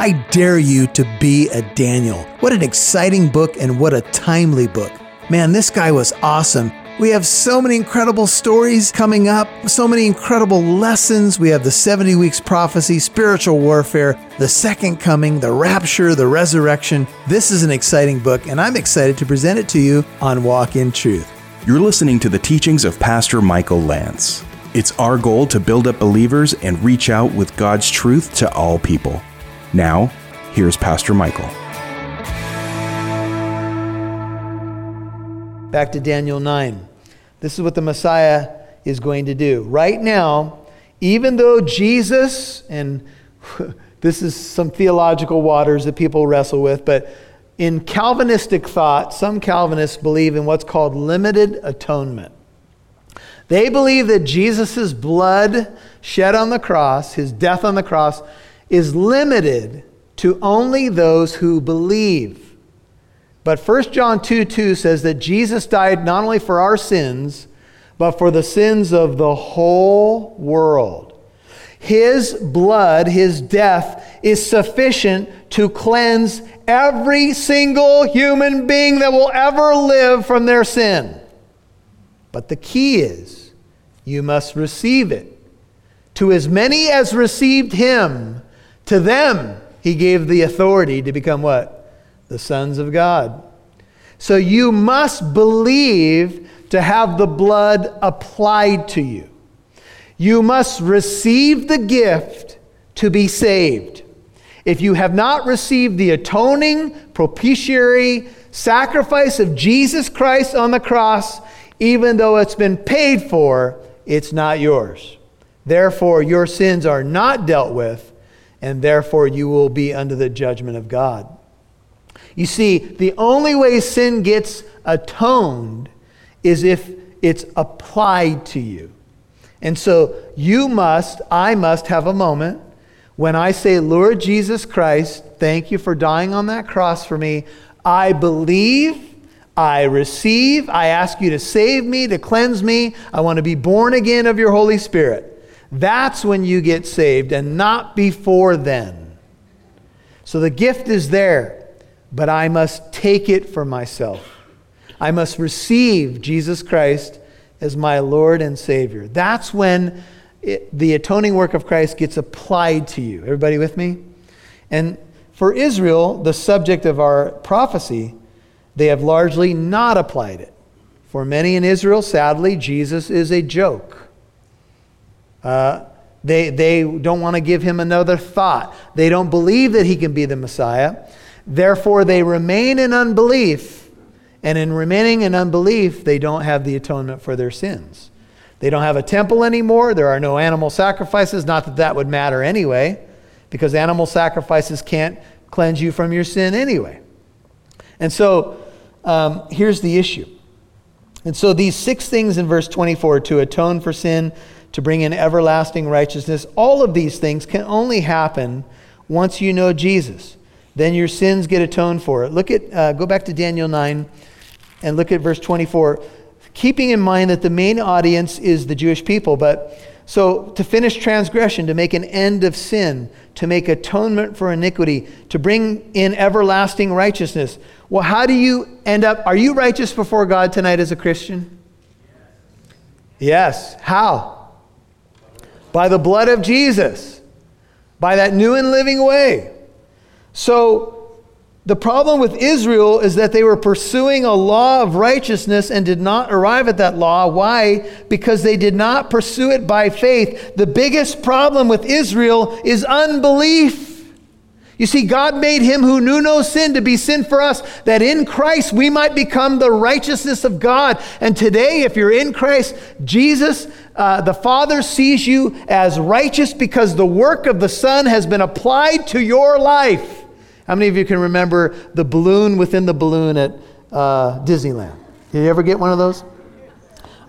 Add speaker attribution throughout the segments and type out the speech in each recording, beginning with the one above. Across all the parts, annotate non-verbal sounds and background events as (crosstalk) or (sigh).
Speaker 1: I dare you to be a Daniel. What an exciting book and what a timely book. Man, this guy was awesome. We have so many incredible stories coming up, so many incredible lessons. We have the 70 weeks prophecy, spiritual warfare, the second coming, the rapture, the resurrection. This is an exciting book, and I'm excited to present it to you on Walk in Truth.
Speaker 2: You're listening to the teachings of Pastor Michael Lance. It's our goal to build up believers and reach out with God's truth to all people. Now, here's Pastor Michael.
Speaker 1: Back to Daniel 9. This is what the Messiah is going to do. Right now, even though Jesus, and (laughs) this is some theological waters that people wrestle with, but in Calvinistic thought, some Calvinists believe in what's called limited atonement. They believe that Jesus' blood shed on the cross, his death on the cross, is limited to only those who believe. But 1 John 2 2 says that Jesus died not only for our sins, but for the sins of the whole world. His blood, his death, is sufficient to cleanse every single human being that will ever live from their sin. But the key is you must receive it. To as many as received him, to them he gave the authority to become what? The sons of God. So you must believe to have the blood applied to you. You must receive the gift to be saved. If you have not received the atoning, propitiatory sacrifice of Jesus Christ on the cross, even though it's been paid for, it's not yours. Therefore, your sins are not dealt with, and therefore you will be under the judgment of God. You see, the only way sin gets atoned is if it's applied to you. And so you must, I must have a moment when I say, Lord Jesus Christ, thank you for dying on that cross for me, I believe, I receive, I ask you to save me, to cleanse me, I want to be born again of your Holy Spirit. That's when you get saved and not before then. So the gift is there, but I must take it for myself. I must receive Jesus Christ as my Lord and Savior. That's when it, the atoning work of Christ gets applied to you. Everybody with me? And for Israel, the subject of our prophecy, they have largely not applied it. For many in Israel, sadly, Jesus is a joke. Uh, they, they don't want to give him another thought. They don't believe that he can be the Messiah. Therefore, they remain in unbelief. And in remaining in unbelief, they don't have the atonement for their sins. They don't have a temple anymore. There are no animal sacrifices. Not that that would matter anyway, because animal sacrifices can't cleanse you from your sin anyway. And so um, here's the issue. And so these six things in verse 24 to atone for sin, to bring in everlasting righteousness, all of these things can only happen once you know Jesus. Then your sins get atoned for. It. Look at, uh, go back to Daniel 9 and look at verse 24 keeping in mind that the main audience is the Jewish people. But so to finish transgression, to make an end of sin, to make atonement for iniquity, to bring in everlasting righteousness. Well, how do you end up? Are you righteous before God tonight as a Christian? Yes. How? By the blood of Jesus, by that new and living way. So, the problem with Israel is that they were pursuing a law of righteousness and did not arrive at that law. Why? Because they did not pursue it by faith. The biggest problem with Israel is unbelief. You see, God made him who knew no sin to be sin for us, that in Christ we might become the righteousness of God. And today, if you're in Christ, Jesus, uh, the Father sees you as righteous because the work of the Son has been applied to your life. How many of you can remember the balloon within the balloon at uh, Disneyland? Did you ever get one of those?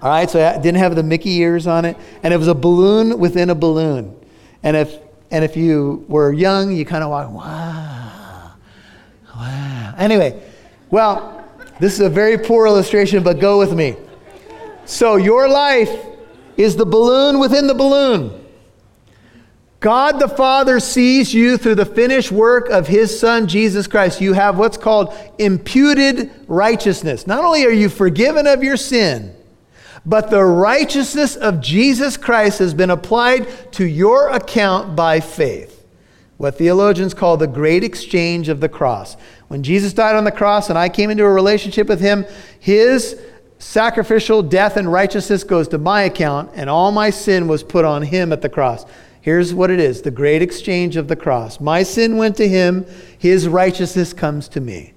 Speaker 1: All right, so it didn't have the Mickey ears on it, and it was a balloon within a balloon. And if and if you were young, you kind of walk, wow, wow. Anyway, well, this is a very poor illustration, but go with me. So your life is the balloon within the balloon. God the Father sees you through the finished work of his Son, Jesus Christ. You have what's called imputed righteousness. Not only are you forgiven of your sin, but the righteousness of Jesus Christ has been applied to your account by faith. What theologians call the great exchange of the cross. When Jesus died on the cross and I came into a relationship with him, his sacrificial death and righteousness goes to my account, and all my sin was put on him at the cross. Here's what it is the great exchange of the cross. My sin went to him, his righteousness comes to me.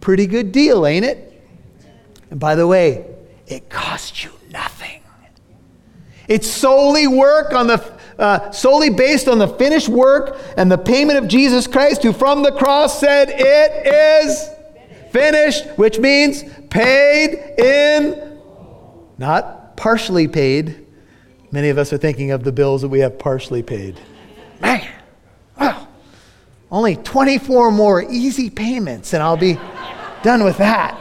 Speaker 1: Pretty good deal, ain't it? And by the way, it costs you nothing. It's solely work on the uh, solely based on the finished work and the payment of Jesus Christ, who from the cross said, "It is finished," which means paid in, not partially paid, Many of us are thinking of the bills that we have partially paid. Man, wow, only 24 more easy payments and I'll be done with that.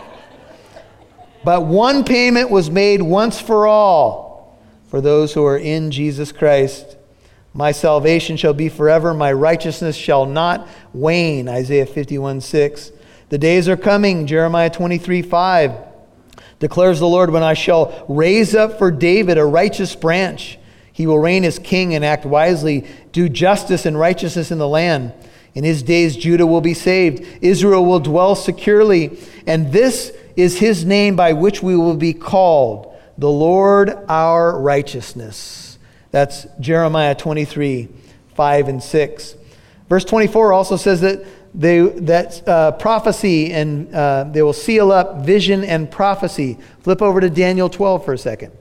Speaker 1: But one payment was made once for all for those who are in Jesus Christ. My salvation shall be forever, my righteousness shall not wane. Isaiah 51 6. The days are coming, Jeremiah 23 5 declares the Lord, when I shall raise up for David a righteous branch. He will reign as king and act wisely, do justice and righteousness in the land. In his days, Judah will be saved, Israel will dwell securely, and this is his name by which we will be called the Lord our righteousness. That's Jeremiah 23 5 and 6. Verse 24 also says that they, that uh, prophecy and uh, they will seal up vision and prophecy. Flip over to Daniel 12 for a second.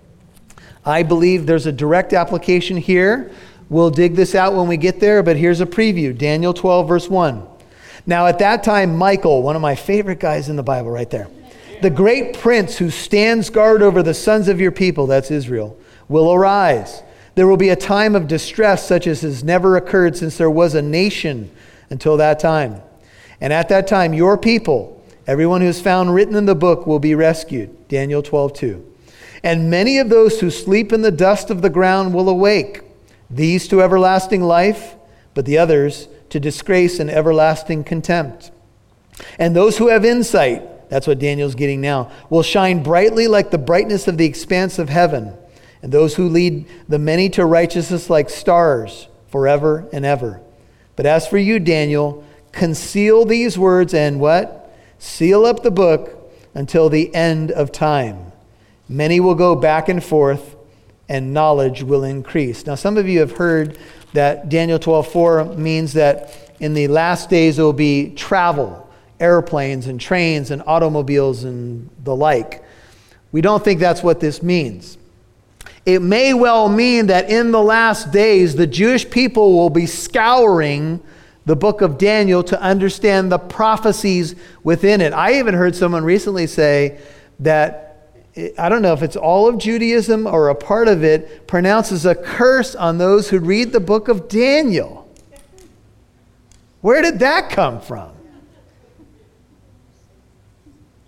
Speaker 1: I believe there's a direct application here. We'll dig this out when we get there, but here's a preview Daniel 12, verse 1. Now, at that time, Michael, one of my favorite guys in the Bible, right there, the great prince who stands guard over the sons of your people, that's Israel, will arise. There will be a time of distress such as has never occurred since there was a nation until that time. And at that time, your people, everyone who is found written in the book, will be rescued. Daniel 12, 2. And many of those who sleep in the dust of the ground will awake, these to everlasting life, but the others to disgrace and everlasting contempt. And those who have insight, that's what Daniel's getting now, will shine brightly like the brightness of the expanse of heaven. And those who lead the many to righteousness like stars forever and ever. But as for you, Daniel, conceal these words and what? Seal up the book until the end of time. Many will go back and forth, and knowledge will increase. Now, some of you have heard that Daniel 12:4 means that in the last days there will be travel, airplanes and trains and automobiles and the like. We don't think that's what this means. It may well mean that in the last days, the Jewish people will be scouring the book of Daniel to understand the prophecies within it. I even heard someone recently say that, I don't know if it's all of Judaism or a part of it, pronounces a curse on those who read the book of Daniel. Where did that come from?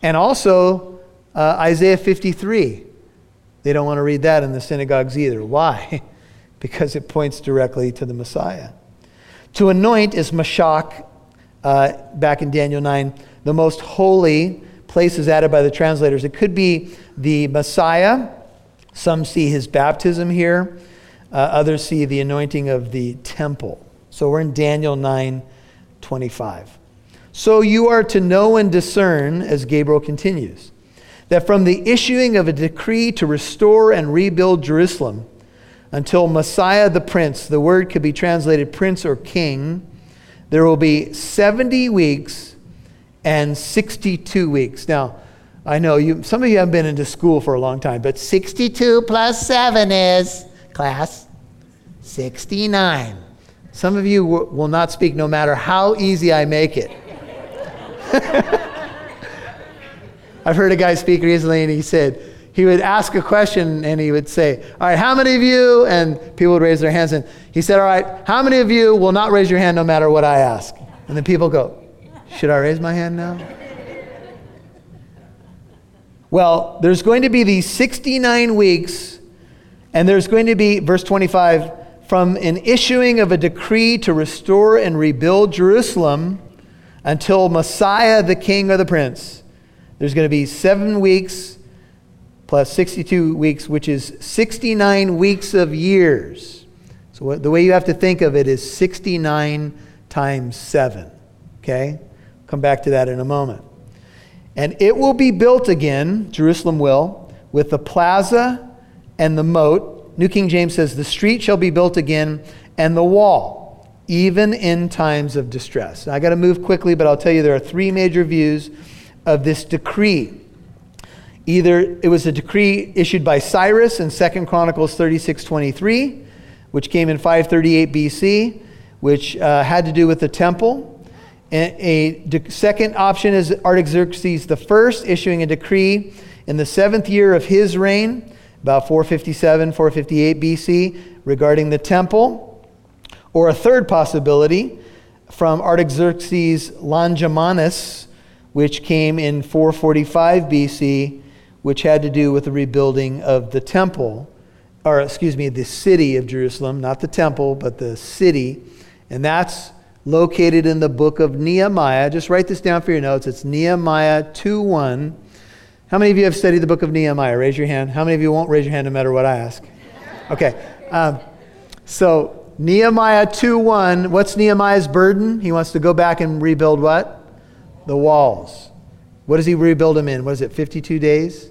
Speaker 1: And also, uh, Isaiah 53. They don't want to read that in the synagogues either. Why? (laughs) because it points directly to the Messiah. To anoint is mashak, uh, back in Daniel 9. The most holy place is added by the translators. It could be the Messiah. Some see his baptism here, uh, others see the anointing of the temple. So we're in Daniel 9 25. So you are to know and discern, as Gabriel continues, that from the issuing of a decree to restore and rebuild Jerusalem, until Messiah the Prince, the word could be translated prince or king, there will be 70 weeks and 62 weeks. Now, I know you, some of you haven't been into school for a long time, but 62 plus 7 is, class, 69. Some of you will not speak no matter how easy I make it. (laughs) I've heard a guy speak recently and he said, he would ask a question and he would say, All right, how many of you? And people would raise their hands. And he said, All right, how many of you will not raise your hand no matter what I ask? And then people go, Should I raise my hand now? Well, there's going to be these 69 weeks, and there's going to be, verse 25, from an issuing of a decree to restore and rebuild Jerusalem until Messiah, the king or the prince. There's going to be seven weeks plus 62 weeks, which is 69 weeks of years. So the way you have to think of it is 69 times 7. Okay? Come back to that in a moment. And it will be built again, Jerusalem will, with the plaza and the moat. New King James says, The street shall be built again, and the wall, even in times of distress. Now, I got to move quickly, but I'll tell you there are three major views of this decree. Either it was a decree issued by Cyrus in 2 Chronicles 36 23, which came in 538 BC, which uh, had to do with the temple. A, a second option is Artaxerxes I issuing a decree in the seventh year of his reign, about 457, 458 BC, regarding the temple. Or a third possibility from Artaxerxes Longimanus, which came in 445 BC, which had to do with the rebuilding of the temple, or excuse me, the city of Jerusalem, not the temple, but the city. And that's located in the book of Nehemiah. Just write this down for your notes. It's Nehemiah 2 1. How many of you have studied the book of Nehemiah? Raise your hand. How many of you won't raise your hand no matter what I ask? Okay. Um, so, Nehemiah 2 1. What's Nehemiah's burden? He wants to go back and rebuild what? The walls. What does he rebuild them in? What is it, 52 days?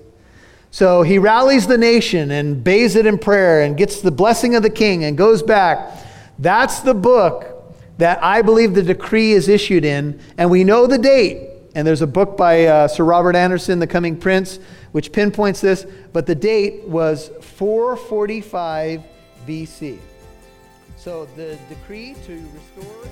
Speaker 1: So he rallies the nation and bathes it in prayer and gets the blessing of the king and goes back. That's the book that I believe the decree is issued in, and we know the date. And there's a book by uh, Sir Robert Anderson, The Coming Prince, which pinpoints this, but the date was 445 BC. So the decree to restore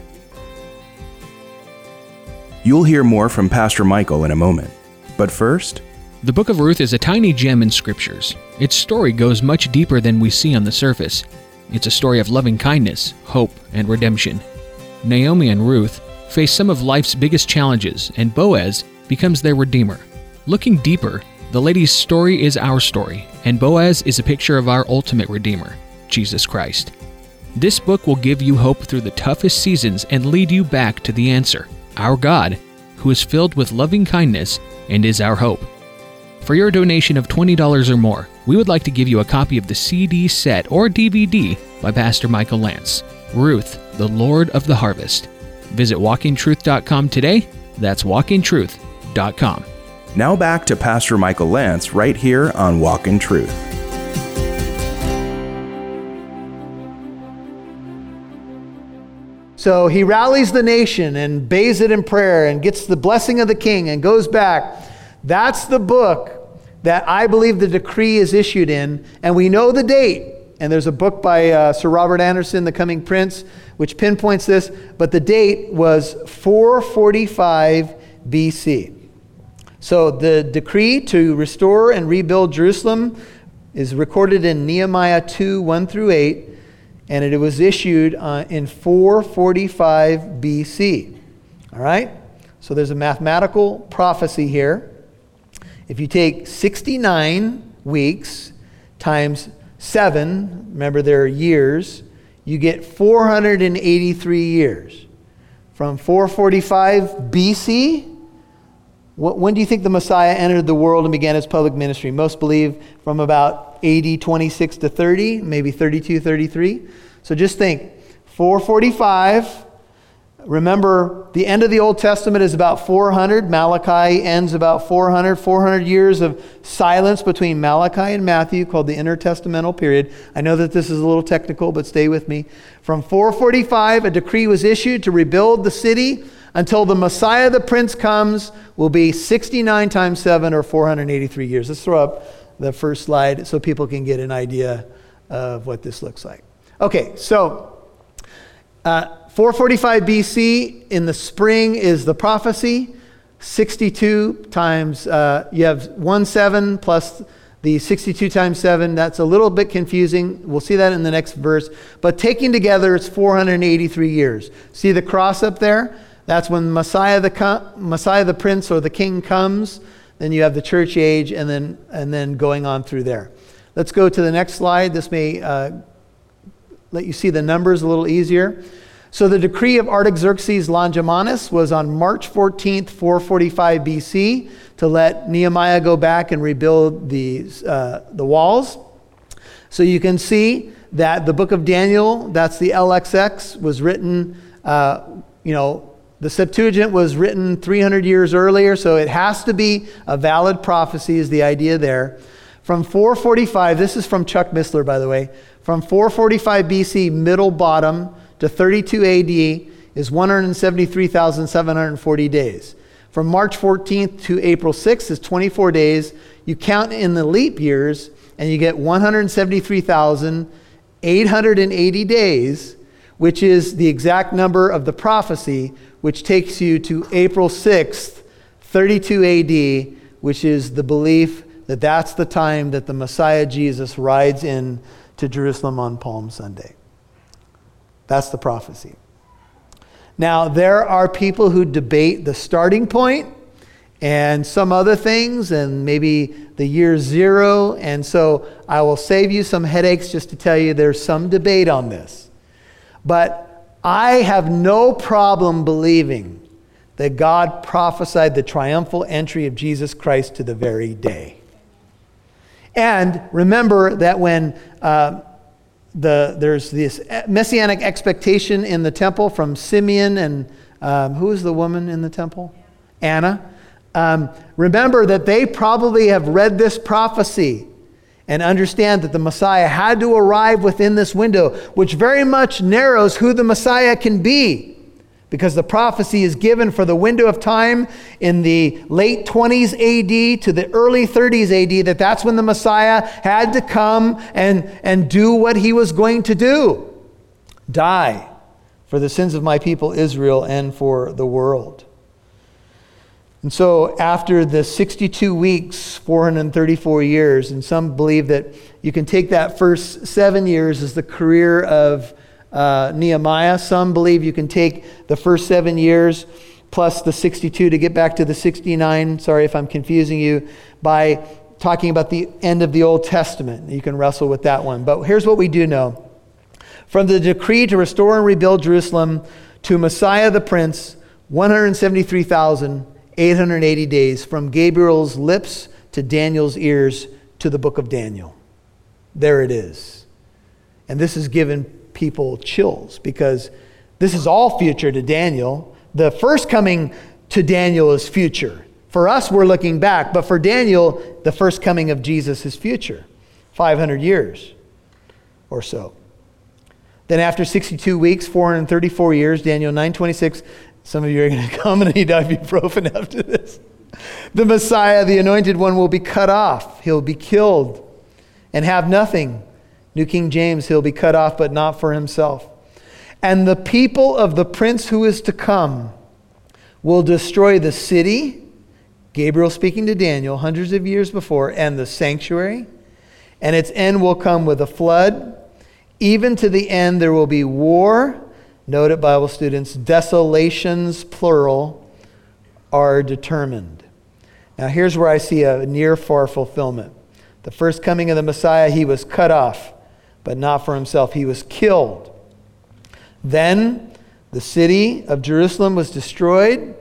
Speaker 2: You'll hear more from Pastor Michael in a moment. But first,
Speaker 3: the book of Ruth is a tiny gem in scriptures. Its story goes much deeper than we see on the surface. It's a story of loving kindness, hope, and redemption. Naomi and Ruth face some of life's biggest challenges, and Boaz becomes their redeemer. Looking deeper, the lady's story is our story, and Boaz is a picture of our ultimate redeemer, Jesus Christ. This book will give you hope through the toughest seasons and lead you back to the answer our God, who is filled with loving kindness and is our hope. For your donation of $20 or more, we would like to give you a copy of the CD set or DVD by Pastor Michael Lance. Ruth, the Lord of the Harvest. Visit walkintruth.com today. That's walkintruth.com.
Speaker 2: Now back to Pastor Michael Lance right here on Walk in Truth.
Speaker 1: So he rallies the nation and bathes it in prayer and gets the blessing of the king and goes back. That's the book that I believe the decree is issued in, and we know the date. And there's a book by uh, Sir Robert Anderson, The Coming Prince, which pinpoints this, but the date was 445 BC. So the decree to restore and rebuild Jerusalem is recorded in Nehemiah 2 1 through 8, and it was issued uh, in 445 BC. All right? So there's a mathematical prophecy here. If you take 69 weeks times seven, remember there are years, you get 483 years. From 445 BC, when do you think the Messiah entered the world and began his public ministry? Most believe from about AD 26 to 30, maybe 32, 33. So just think 445 Remember, the end of the Old Testament is about 400. Malachi ends about 400. 400 years of silence between Malachi and Matthew called the intertestamental period. I know that this is a little technical, but stay with me. From 445, a decree was issued to rebuild the city until the Messiah, the Prince, comes, will be 69 times 7 or 483 years. Let's throw up the first slide so people can get an idea of what this looks like. Okay, so. Uh, 445 BC in the spring is the prophecy. 62 times, uh, you have 1 7 plus the 62 times 7. That's a little bit confusing. We'll see that in the next verse. But taking together, it's 483 years. See the cross up there? That's when Messiah the, Messiah the Prince or the King comes. Then you have the church age, and then, and then going on through there. Let's go to the next slide. This may uh, let you see the numbers a little easier. So the decree of Artaxerxes Longimanus was on March 14th, 445 BC, to let Nehemiah go back and rebuild the, uh, the walls. So you can see that the book of Daniel, that's the LXX, was written, uh, you know, the Septuagint was written 300 years earlier, so it has to be a valid prophecy, is the idea there. From 445, this is from Chuck Missler, by the way, from 445 BC, middle bottom, to 32 AD is 173,740 days. From March 14th to April 6th is 24 days. You count in the leap years, and you get 173,880 days, which is the exact number of the prophecy which takes you to April 6th, 32 AD, which is the belief that that's the time that the Messiah Jesus rides in to Jerusalem on Palm Sunday. That's the prophecy. Now, there are people who debate the starting point and some other things, and maybe the year zero. And so I will save you some headaches just to tell you there's some debate on this. But I have no problem believing that God prophesied the triumphal entry of Jesus Christ to the very day. And remember that when uh, the, there's this messianic expectation in the temple from Simeon and um, who is the woman in the temple? Anna. Um, remember that they probably have read this prophecy and understand that the Messiah had to arrive within this window, which very much narrows who the Messiah can be. Because the prophecy is given for the window of time in the late 20s AD to the early 30s AD, that that's when the Messiah had to come and, and do what he was going to do die for the sins of my people Israel and for the world. And so, after the 62 weeks, 434 years, and some believe that you can take that first seven years as the career of uh, Nehemiah. Some believe you can take the first seven years plus the 62 to get back to the 69. Sorry if I'm confusing you by talking about the end of the Old Testament. You can wrestle with that one. But here's what we do know from the decree to restore and rebuild Jerusalem to Messiah the Prince, 173,000. 880 days from Gabriel's lips to Daniel's ears to the book of Daniel. There it is. And this has given people chills because this is all future to Daniel. The first coming to Daniel is future. For us, we're looking back, but for Daniel, the first coming of Jesus is future 500 years or so. Then after 62 weeks, 434 years, Daniel 926, some of you are going (laughs) to come and need ibuprofen after this. The Messiah, the anointed one, will be cut off. He'll be killed and have nothing. New King James, he'll be cut off, but not for himself. And the people of the prince who is to come will destroy the city, Gabriel speaking to Daniel hundreds of years before, and the sanctuary. And its end will come with a flood. Even to the end, there will be war Note it, Bible students, desolations, plural, are determined. Now, here's where I see a near far fulfillment. The first coming of the Messiah, he was cut off, but not for himself. He was killed. Then the city of Jerusalem was destroyed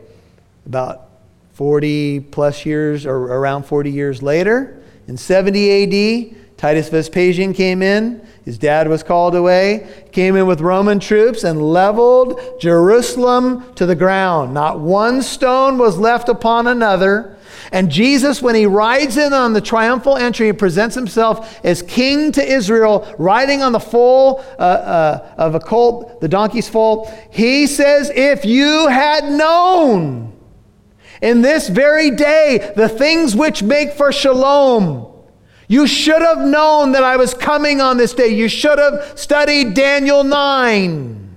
Speaker 1: about 40 plus years, or around 40 years later. In 70 AD, Titus Vespasian came in. His dad was called away. Came in with Roman troops and leveled Jerusalem to the ground. Not one stone was left upon another. And Jesus, when he rides in on the triumphal entry and presents himself as king to Israel, riding on the foal uh, uh, of a colt, the donkey's foal, he says, If you had known in this very day the things which make for shalom, you should have known that I was coming on this day. You should have studied Daniel 9.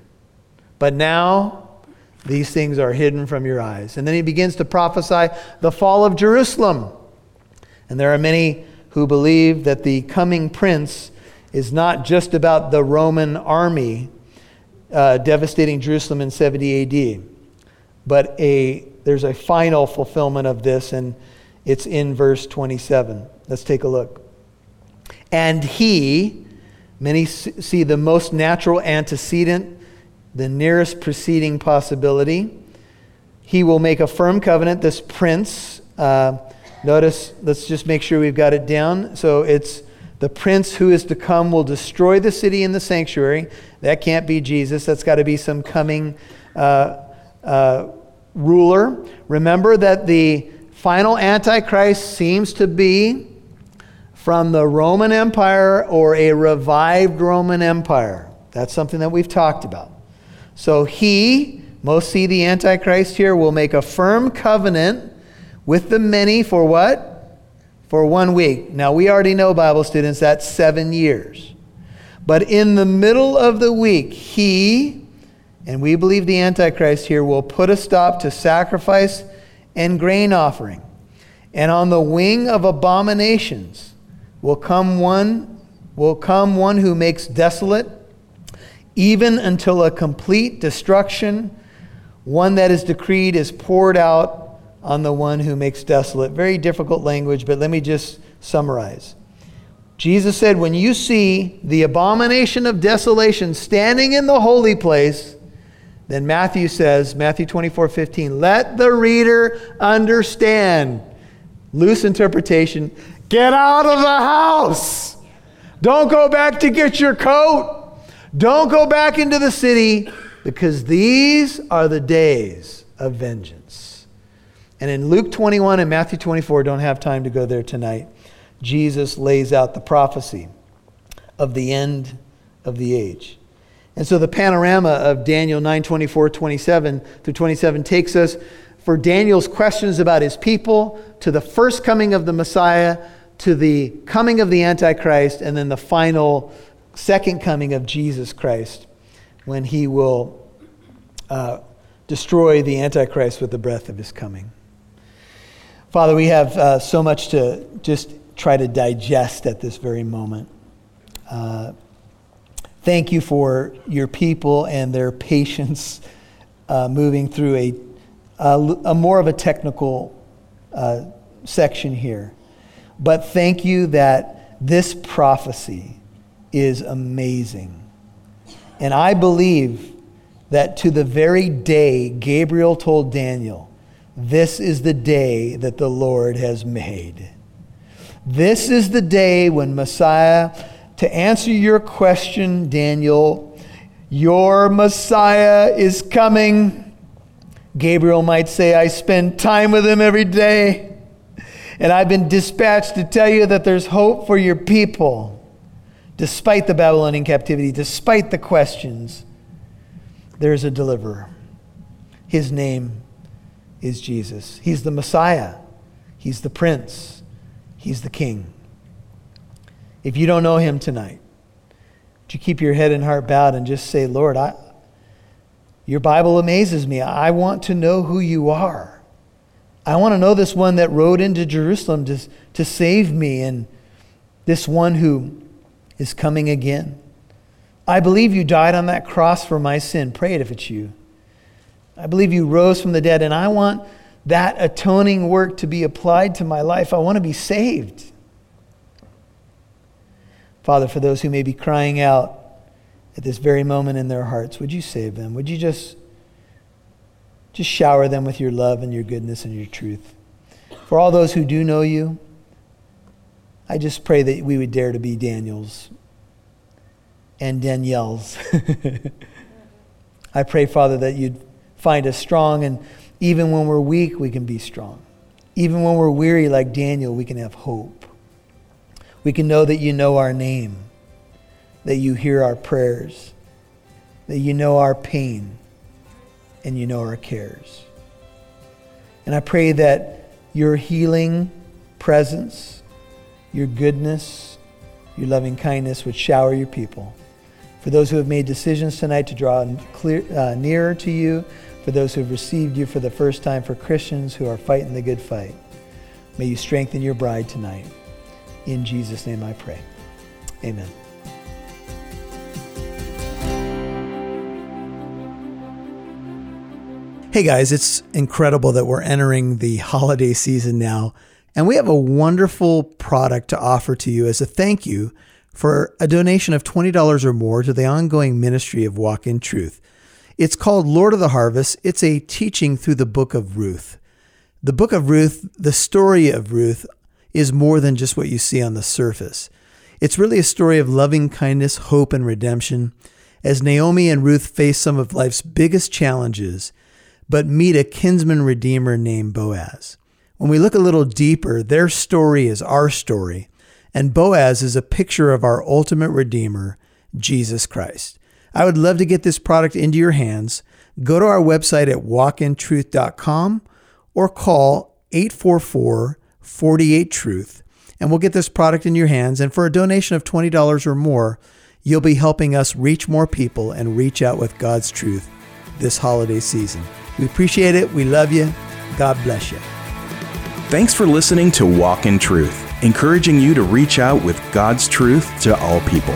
Speaker 1: But now, these things are hidden from your eyes. And then he begins to prophesy the fall of Jerusalem. And there are many who believe that the coming prince is not just about the Roman army uh, devastating Jerusalem in 70 AD, but a, there's a final fulfillment of this, and it's in verse 27. Let's take a look. And he, Many see the most natural antecedent, the nearest preceding possibility. He will make a firm covenant, this prince. Uh, notice, let's just make sure we've got it down. So it's the prince who is to come will destroy the city and the sanctuary. That can't be Jesus. That's got to be some coming uh, uh, ruler. Remember that the final Antichrist seems to be from the Roman Empire or a revived Roman Empire. That's something that we've talked about. So he, most see the Antichrist here, will make a firm covenant with the many for what? For one week. Now, we already know, Bible students, that's seven years. But in the middle of the week, he, and we believe the Antichrist here, will put a stop to sacrifice and grain offering. And on the wing of abominations will come one will come one who makes desolate even until a complete destruction one that is decreed is poured out on the one who makes desolate very difficult language but let me just summarize Jesus said when you see the abomination of desolation standing in the holy place then Matthew says, Matthew 24, 15, let the reader understand. Loose interpretation. Get out of the house. Don't go back to get your coat. Don't go back into the city because these are the days of vengeance. And in Luke 21 and Matthew 24, don't have time to go there tonight, Jesus lays out the prophecy of the end of the age. And so the panorama of Daniel 9 24, 27 through 27 takes us for Daniel's questions about his people to the first coming of the Messiah, to the coming of the Antichrist, and then the final second coming of Jesus Christ when he will uh, destroy the Antichrist with the breath of his coming. Father, we have uh, so much to just try to digest at this very moment. Uh, Thank you for your people and their patience uh, moving through a, a, a, more of a technical uh, section here. But thank you that this prophecy is amazing. And I believe that to the very day Gabriel told Daniel, This is the day that the Lord has made. This is the day when Messiah to answer your question, Daniel, your Messiah is coming. Gabriel might say, I spend time with him every day. And I've been dispatched to tell you that there's hope for your people. Despite the Babylonian captivity, despite the questions, there's a deliverer. His name is Jesus. He's the Messiah, He's the Prince, He's the King. If you don't know him tonight, would you keep your head and heart bowed and just say, Lord, I, your Bible amazes me. I want to know who you are. I want to know this one that rode into Jerusalem to, to save me and this one who is coming again. I believe you died on that cross for my sin. Pray it if it's you. I believe you rose from the dead, and I want that atoning work to be applied to my life. I want to be saved. Father, for those who may be crying out at this very moment in their hearts, would you save them? Would you just, just shower them with your love and your goodness and your truth? For all those who do know you, I just pray that we would dare to be Daniels and Danielles. (laughs) I pray, Father, that you'd find us strong, and even when we're weak, we can be strong. Even when we're weary, like Daniel, we can have hope. We can know that you know our name, that you hear our prayers, that you know our pain, and you know our cares. And I pray that your healing presence, your goodness, your loving kindness would shower your people. For those who have made decisions tonight to draw clear, uh, nearer to you, for those who have received you for the first time, for Christians who are fighting the good fight, may you strengthen your bride tonight. In Jesus' name I pray. Amen. Hey guys, it's incredible that we're entering the holiday season now, and we have a wonderful product to offer to you as a thank you for a donation of $20 or more to the ongoing ministry of Walk in Truth. It's called Lord of the Harvest. It's a teaching through the book of Ruth. The book of Ruth, the story of Ruth, is more than just what you see on the surface. It's really a story of loving kindness, hope, and redemption as Naomi and Ruth face some of life's biggest challenges, but meet a kinsman redeemer named Boaz. When we look a little deeper, their story is our story, and Boaz is a picture of our ultimate redeemer, Jesus Christ. I would love to get this product into your hands. Go to our website at walkintruth.com or call 844 48 Truth, and we'll get this product in your hands. And for a donation of $20 or more, you'll be helping us reach more people and reach out with God's truth this holiday season. We appreciate it. We love you. God bless you.
Speaker 2: Thanks for listening to Walk in Truth, encouraging you to reach out with God's truth to all people.